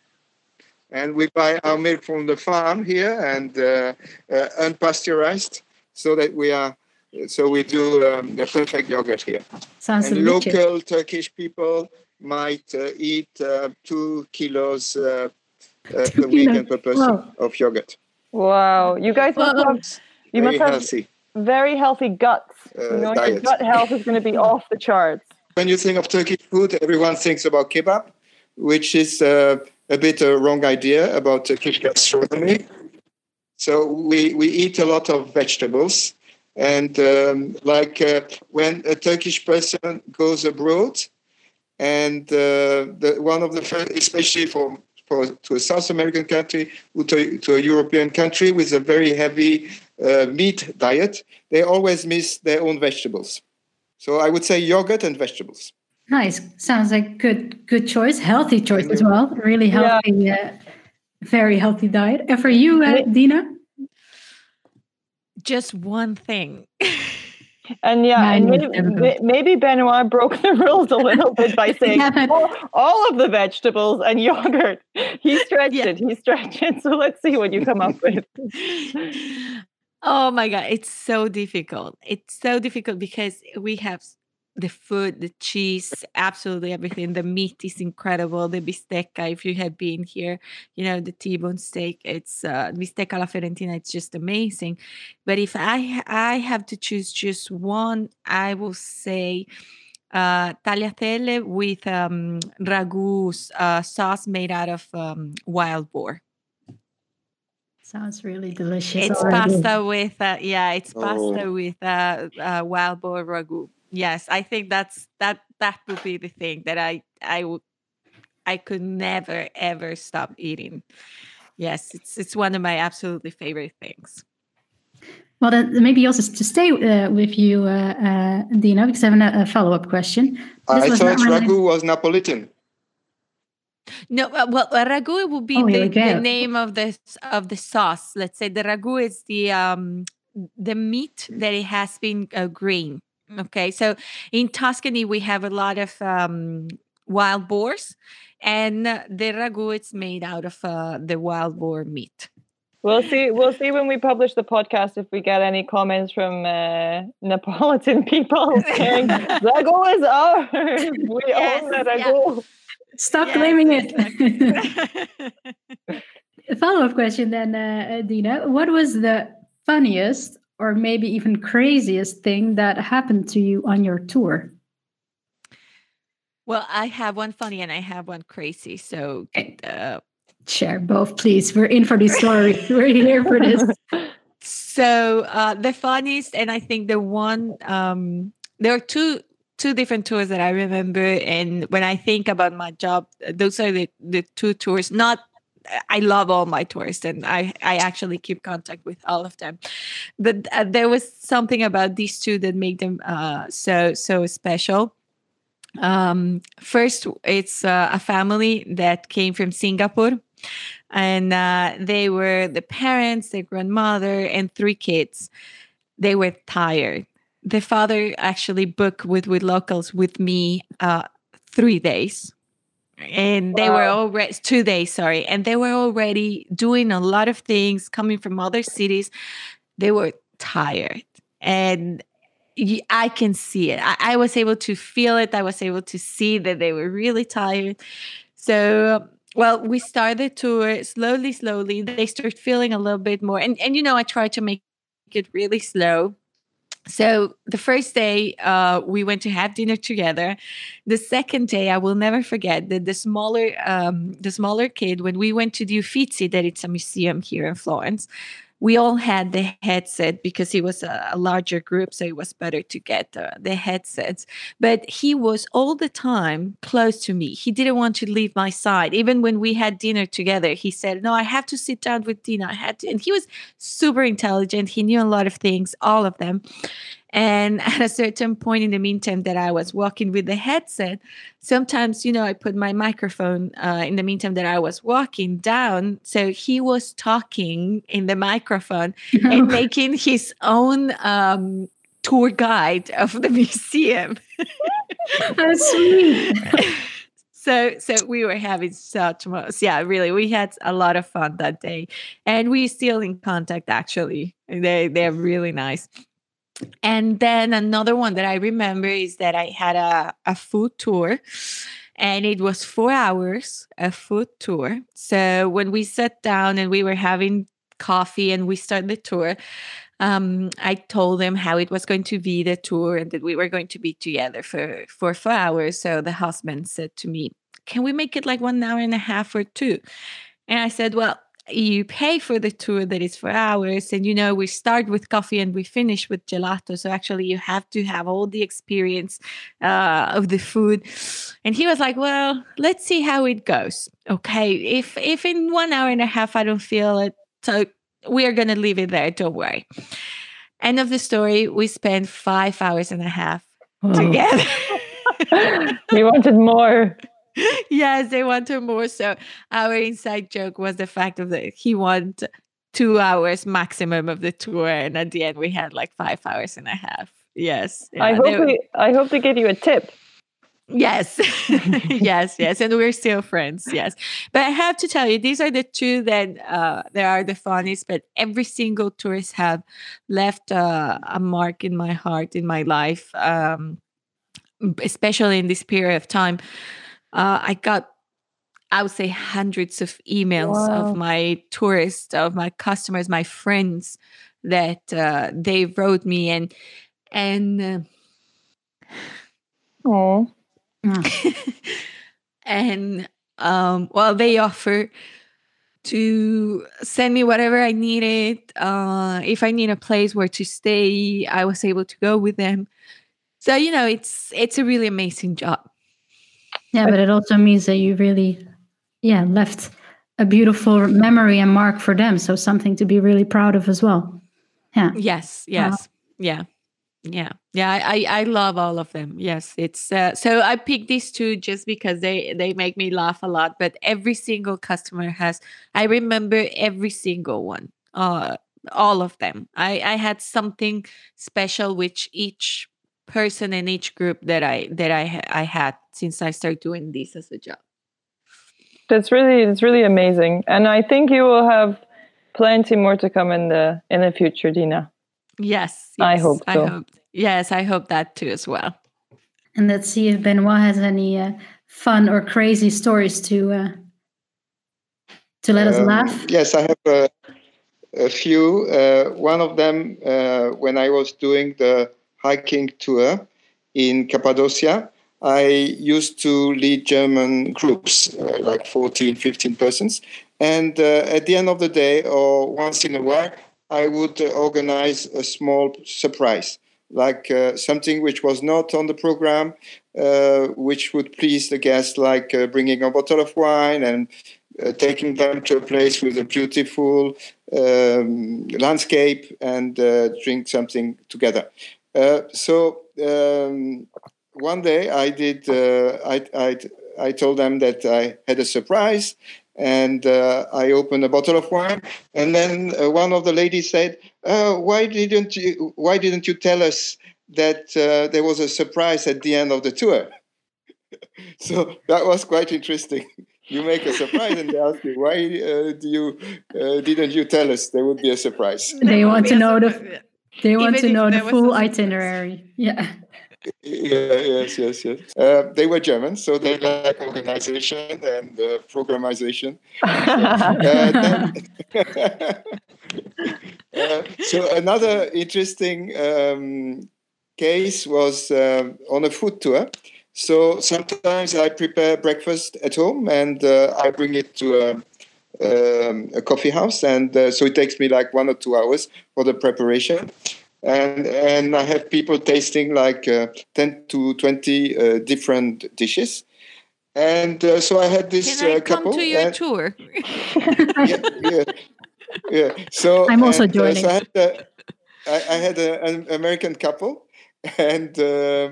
and we buy our milk from the farm here and uh, uh, unpasteurized, so that we are. So we do um, the perfect yogurt here Sounds and delicious. local Turkish people might uh, eat uh, two kilos uh, uh, Two per week and per person Wow. of yogurt. wow, you guys must Well, have you Very must have healthy. very healthy guts. Uh, you know, your gut health is going to be off the charts. When you think of Turkish food, everyone thinks about kebab, which is uh, a bit a wrong idea about Turkish gastronomy. So we, we eat a lot of vegetables. And um, like uh, when a Turkish person goes abroad, and uh, the, one of the first, especially for, for to a South American country, to, to a European country with a very heavy uh, meat diet, they always miss their own vegetables. So I would say yogurt and vegetables. Nice. Sounds like good good choice. Healthy choice as well. Really Yeah. healthy, uh, very healthy diet. And for you, uh, Dina? Just one thing. And yeah, Yeah, and maybe, it never may- maybe Benoit broke the rules a little bit by saying Yeah, but- all, all of the vegetables and yogurt. He stretched Yeah. it. He stretched it. So let's see what you come up with. oh my god, it's so difficult. It's so difficult because we have s- the food, the cheese, absolutely everything. The meat is incredible. The bistecca, if you have been here, you know the T-bone steak. It's uh, bistecca alla fiorentina. It's just amazing. But if I I have to choose just one, I will say uh, tagliatelle with um, ragu uh, sauce made out of um, wild boar. Sounds really delicious. It's already. pasta with uh, yeah, it's pasta Oh. with uh, uh, wild boar ragu. Yes, I think that's that that would be the thing that I I would I could never ever stop eating. Yes, it's it's one of my absolutely favorite things. Well, then maybe also to stay uh, with you, uh, uh, Dina, because I have a, a follow up question. This I thought not related- ragu was Napolitan. No, uh, well, uh, ragu would be Oh, the, the name of the of the sauce. Let's say the ragu is the um the meat that it has been uh, green. Okay, so in Tuscany we have a lot of um, wild boars, and uh, the ragu it's made out of uh, the wild boar meat. We'll see. We'll see when we publish the podcast if we get any comments from uh, Neapolitan people saying ragu is ours. We Yes, own the yeah. Stop Yes, claiming it. exactly. a follow up question then, uh, uh, Dina. What was the funniest or maybe even craziest thing that happened to you on your tour? well, I have one funny and I have one crazy. So uh, Share both, please. We're in for these stories. We're here for this. So uh, the funniest, and I think the one um, there are two two different tours that I remember, and when I think about my job, those are the the two tours. Not I love all my tours, and I I actually keep contact with all of them. But uh, there was something about these two that made them uh, so so special. Um, first, it's uh, a family that came from Singapore and uh, they were the parents, their grandmother, and three kids. They were tired. The father actually booked with With Locals with me uh, three days, and they were Wow. already two days. Sorry, and they were already doing a lot of things coming from other cities. They were tired, and i can see it. I, I was able to feel it. I was able to see that they were really tired. So well, we started to uh, slowly, slowly. They start feeling a little bit more, and and you know, I try to make it really slow. So the first day, uh, we went to have dinner together. The second day, I will never forget that the smaller, um, the smaller kid, when we went to the Uffizi, that it's a museum here in Florence, we all had the headset because it was a, a larger group, so it was better to get the headsets. But he was all the time close to me. He didn't want to leave my side. Even when we had dinner together, he said, No, I have to sit down with Dina. I had to. And he was super intelligent. He knew a lot of things, all of them. And at a certain point in the meantime that I was walking with the headset, sometimes, you know, I put my microphone uh, in the meantime that I was walking down. So he was talking in the microphone and making his own um, tour guide of the museum. That's sweet. so so we were having such much yeah really we had a lot of fun that day and we're still in contact actually they they're really nice and then another one that I remember is that I had a, a food tour and it was four hours, a food tour. So when we sat down and we were having coffee and we started the tour, um, I told them how it was going to be the tour and that we were going to be together for, for four hours. So the husband said to me, Can we make it like one hour and a half or two? And I said, Well, you pay for the tour that is for hours and you know we start with coffee and we finish with gelato. So actually you have to have all the experience uh, of the food. And he was like well let's see how it goes. Okay if if in one hour and a half i don't feel it so we are going to leave it there don't worry. End of the story we spent five hours and a half together. We wanted more yes, they want wanted more. So our inside joke was the fact of that he wanted two hours maximum of the tour, and at the end we had like five hours and a half. Yes, yeah, I hope they, we, I hope they gave you a tip. Yes, yes, yes, and we're still friends. Yes, but I have to tell you, these are the two that uh, they are the funniest. But every single tourist have left uh, a mark in my heart, in my life, um, especially in this period of time uh, I got I would say hundreds of emails wow. of my tourists, of my customers, my friends that uh, they wrote me and and uh, and um, well they offer to send me whatever I needed. Uh, if I need a place where to stay, I was able to go with them. So you know, it's it's a really amazing job. Yeah, but it also means that you really, yeah, left a beautiful memory and mark for them. So something to be really proud of as well. Yeah. Yes. Yes. Yeah. Yeah. Yeah. I, I love all of them. Yes. It's uh, so I picked these two just because they they make me laugh a lot. But every single customer has. I remember every single one. Uh, all of them. I I had something special which each person in each group that I that I I had since I started doing this as a job. That's really it's really amazing, and I think you will have plenty more to come in the in the future, Dina. Yes, yes I hope. So. I hope. Yes, I hope that too as well. And let's see if Benoit has any uh, fun or crazy stories to uh, to let um, us laugh. Yes, I have a, a few. Uh, one of them, uh, when I was doing the hiking tour in Cappadocia, I used to lead German groups, uh, like 14, 15 persons. And uh, at the end of the day, or once in a while, I would uh, organize a small surprise, like uh, something which was not on the program, uh, which would please the guests, like uh, bringing a bottle of wine and taking them to a place with a beautiful um, landscape and drink something together. So um, one day I did. Uh, I, I I told them that I had a surprise, and uh, I opened a bottle of wine. And then uh, one of the ladies said, oh, "Why didn't you? Why didn't you tell us that uh, there was a surprise at the end of the tour?" so that was quite interesting. You make a surprise, and they ask you, "Why uh, do you uh, didn't you tell us there would be a surprise?" They want to know the. They want Even to know the full itinerary. Yeah. yeah, yes, yes, yes. Uh, they were German, so they like organization and uh, programmization. So, uh, uh, so another interesting um, case was um, on a food tour. So sometimes I prepare breakfast at home and uh, I bring it to a, um, a coffee house, and uh, so it takes me like one or two hours for the preparation and and I have people tasting like uh, ten to twenty uh, different dishes. And uh, so I had this Can I uh, come couple. to your and- tour? yeah, yeah, yeah. So I'm also and, uh, joining. so I had, a, I, I had a, an American couple, and uh,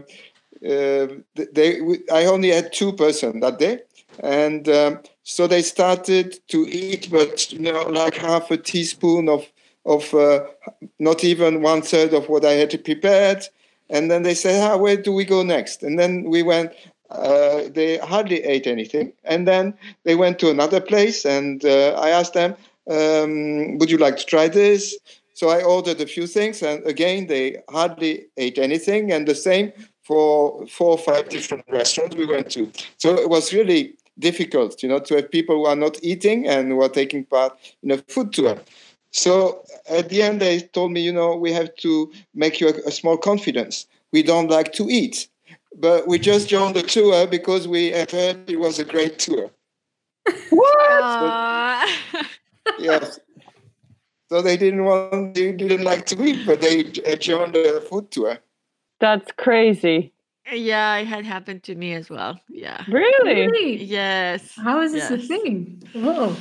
uh, they I only had two person that day, and um, so they started to eat, but you know, like half a teaspoon of of uh, not even one third of what I had prepared. And then they said, ah, where do we go next? And then we went, uh, they hardly ate anything. And then they went to another place and uh, I asked them, um, would you like to try this? So I ordered a few things and again, they hardly ate anything. And the same for four or five different restaurants we went to. So it was really difficult, you know, to have people who are not eating and who are taking part in a food tour. So at the end, they told me, you know, we have to make you a, a small confidence. We don't like to eat, but we just joined the tour because we have heard it was a great tour. Aw. Yes. so they didn't want, they didn't like to eat, but they joined the food tour. That's crazy. Yeah, it had happened to me as well. Yeah. Really? Really? Yes. How is this a thing? Whoa.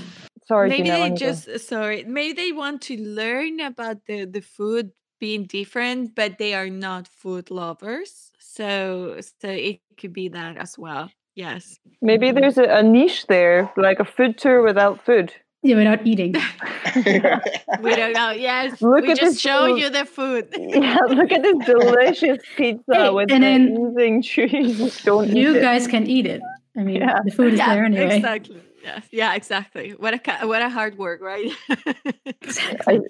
Sorry, maybe Tina, they let me go. just uh, sorry maybe they want to learn about the the food being different but they are not food lovers so so it could be that as well yes Maybe there's a, a niche there, like a food tour without food. Yeah, without eating. we don't know yes Look we at just this show food. you the food Yeah, look at this delicious pizza Hey, with and the then oozing cheese. Don't eat you it. guys can eat it. I mean, Yeah. the food is yeah there anyway. exactly yes yeah exactly what a what a hard work right I,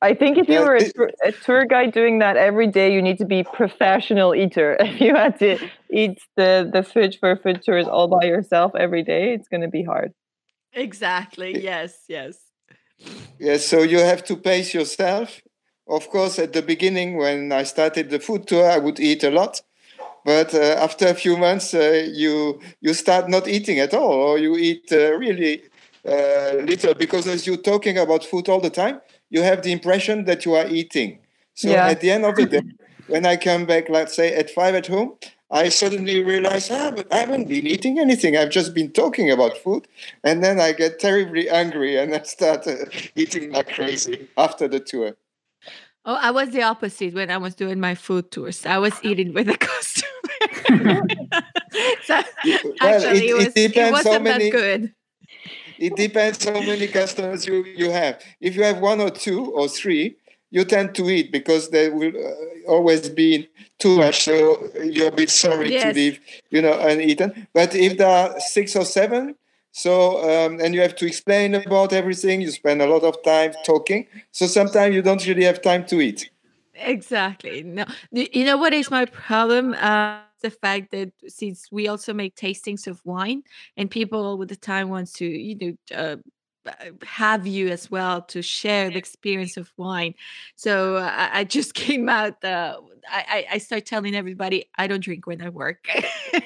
I think if you were a tour, a tour guide doing that every day, you need to be professional eater. If you had to eat the, the food for food tours all by yourself every day, it's going to be hard. Exactly yes yes Yes, so you have to pace yourself. Of course, at the beginning, when I started the food tour, I would eat a lot. But uh, after a few months, uh, you you start not eating at all, or you eat uh, really uh, little because as you're talking about food all the time, you have the impression that you are eating. So Yeah. at the end of the day, when I come back, let's say at five at home, I suddenly realize, ah, but I haven't been eating anything. I've just been talking about food. And then I get terribly angry and I start uh, eating like crazy after the tour. oh i was the opposite when i was doing my food tours i was eating with the customer so Well, actually it- it, it was, it depends how wasn't many- that good It depends how many customers you, you have. If you have one or two or three, you tend to eat because there will uh, always be too much. So you're a bit sorry to leave, you know, uneaten. But if there are six or seven, so um, and you have to explain about everything, you spend a lot of time talking. So sometimes you don't really have time to eat. Exactly. No, you know what is my problem? Uh, the fact that since we also make tastings of wine, and people all the time wants to, you know, uh, have you as well to share the experience of wine. So uh, I, I just came out. Uh, I I I start telling everybody I don't drink when I work.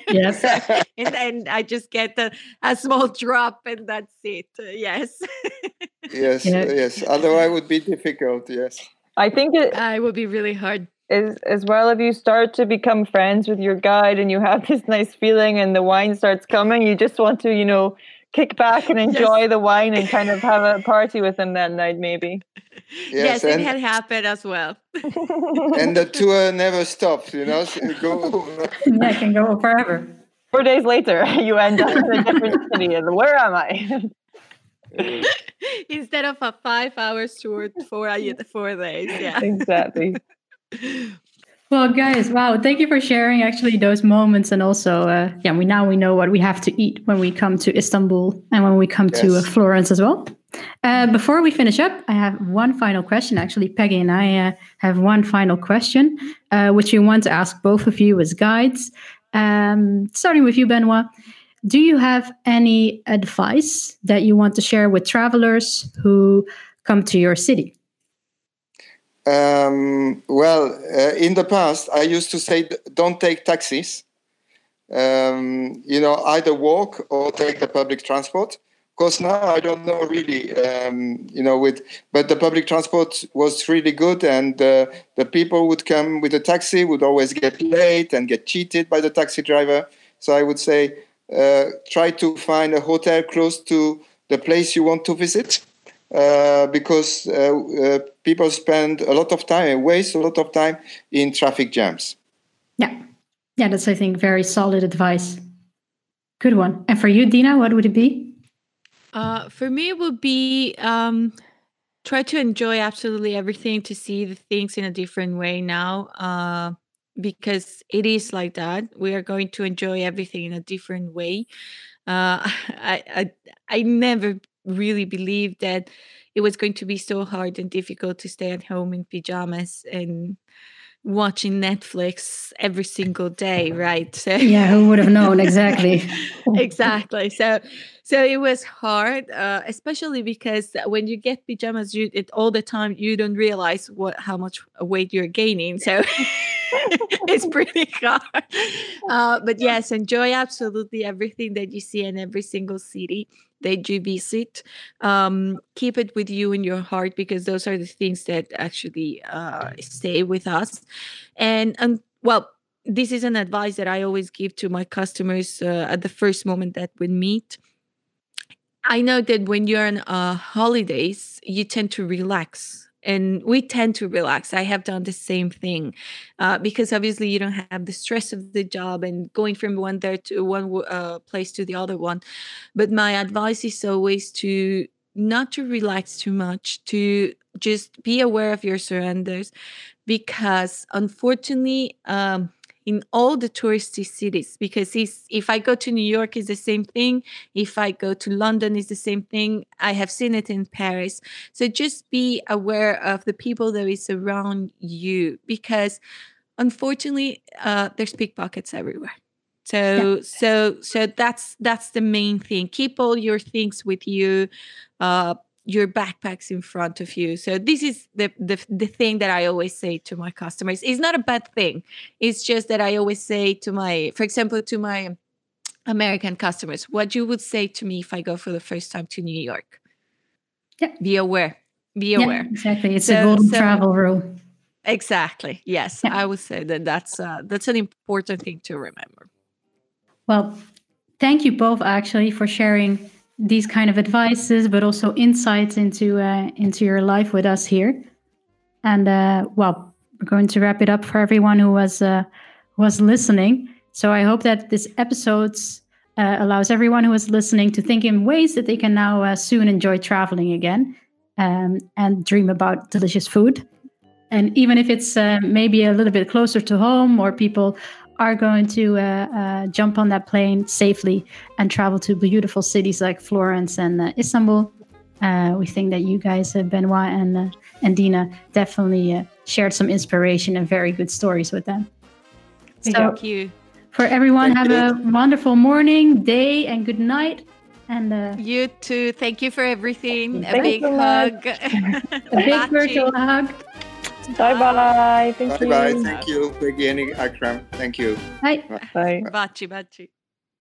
Yes. and then I just get a, a small drop, and that's it. Uh, yes, Yes, Yeah. yes. Otherwise, it would be difficult. Yes. I think it uh, it will be really hard. is as well if you start to become friends with your guide and you have this nice feeling and the wine starts coming, you just want to, you know, kick back and enjoy the wine and kind of have a party with them that night, maybe. Yes, Yes, it and- had happened as well. And the tour never stops. You know, so you go. yeah, it can go forever. Four days later, you end up in a different city. And where am I? Instead of a five hours tour, four uh, four days. Yeah. exactly. Well, guys, wow! Thank you for sharing actually those moments, and also, uh, yeah, we now we know what we have to eat when we come to Istanbul and when we come to uh, Florence as well. Uh, before we finish up, I have one final question. Actually, Peggy and I uh, have one final question, uh, which we want to ask both of you as guides. Um, starting with you, Benoit. Do you have any advice that you want to share with travelers who come to your city? Um, well, uh, in the past, I used to say, don't take taxis. Um, you know, either walk or take the public transport course, now I don't know really, um, you know, with but the public transport was really good, and uh, the people would come with a taxi would always get late and get cheated by the taxi driver. So I would say, uh, try to find a hotel close to the place you want to visit. Uh, because uh, uh, people spend a lot of time and waste a lot of time in traffic jams. Yeah, yeah, that's I think very solid advice. Good one. And for you, Dina, what would it be? Uh, for me, it would be um, try to enjoy absolutely everything, to see the things in a different way now, uh, because it is like that. We are going to enjoy everything in a different way. Uh, I, I I never really believed that it was going to be so hard and difficult to stay at home in pajamas and watching Netflix every single day, right? So yeah, who would have known exactly? exactly. So so it was hard, uh, especially because when you get pajamas, you it all the time you don't realize what how much weight you're gaining. So it's pretty hard. Uh, but yes, enjoy absolutely everything that you see in every single city that you visit. Um, keep it with you in your heart because those are the things that actually uh, stay with us. And and well, this is an advice that I always give to my customers uh, at the first moment that we meet. I know that when you're on uh, holidays, you tend to relax and we tend to relax. I have done the same thing uh, because obviously you don't have the stress of the job and going from one there to one uh, place to the other one. But my advice is always to not to relax too much to just be aware of your surroundings because unfortunately um, in all the touristy cities because if I go to New York, it's the same thing. If I go to London, it's the same thing. I have seen it in Paris. So just be aware of the people that is around you because unfortunately, uh, there's pickpockets everywhere. So yeah. so so that's that's the main thing. Keep all your things with you. Uh, your backpacks in front of you. So this is the, the the thing that i always say to my customers. It's not a bad thing. It's just that i always say to my for example to my american customers what you would say to me if i go for the first time to new york? Yeah. be aware. Be aware. yeah, exactly. It's so, a golden so, travel rule. Exactly. Yes yeah. i would say that that's uh, that's an important thing to remember. Well thank you both actually for sharing these kind of advices, but also insights into uh, into your life with us here. And uh, well, we're going to wrap it up for everyone who was uh, was listening. So I hope that this episode uh, allows everyone who is listening to think in ways that they can now uh, soon enjoy traveling again um, and dream about delicious food. And even if it's uh, maybe a little bit closer to home, or people are going to uh, uh, jump on that plane safely and travel to beautiful cities like Florence and uh, Istanbul. Uh, we think that you guys, uh, Benoit and uh, and Dina, definitely shared some inspiration and very good stories with them. So Thank you. For everyone, have a wonderful morning, day, and good night. And you too. Thank you for everything. A big hug. a big virtual hug. Bye bye. Thank bye you. Bye bye. Thank you, Peggy and Akram. Thank you. Bye. Bye. Baci, baci.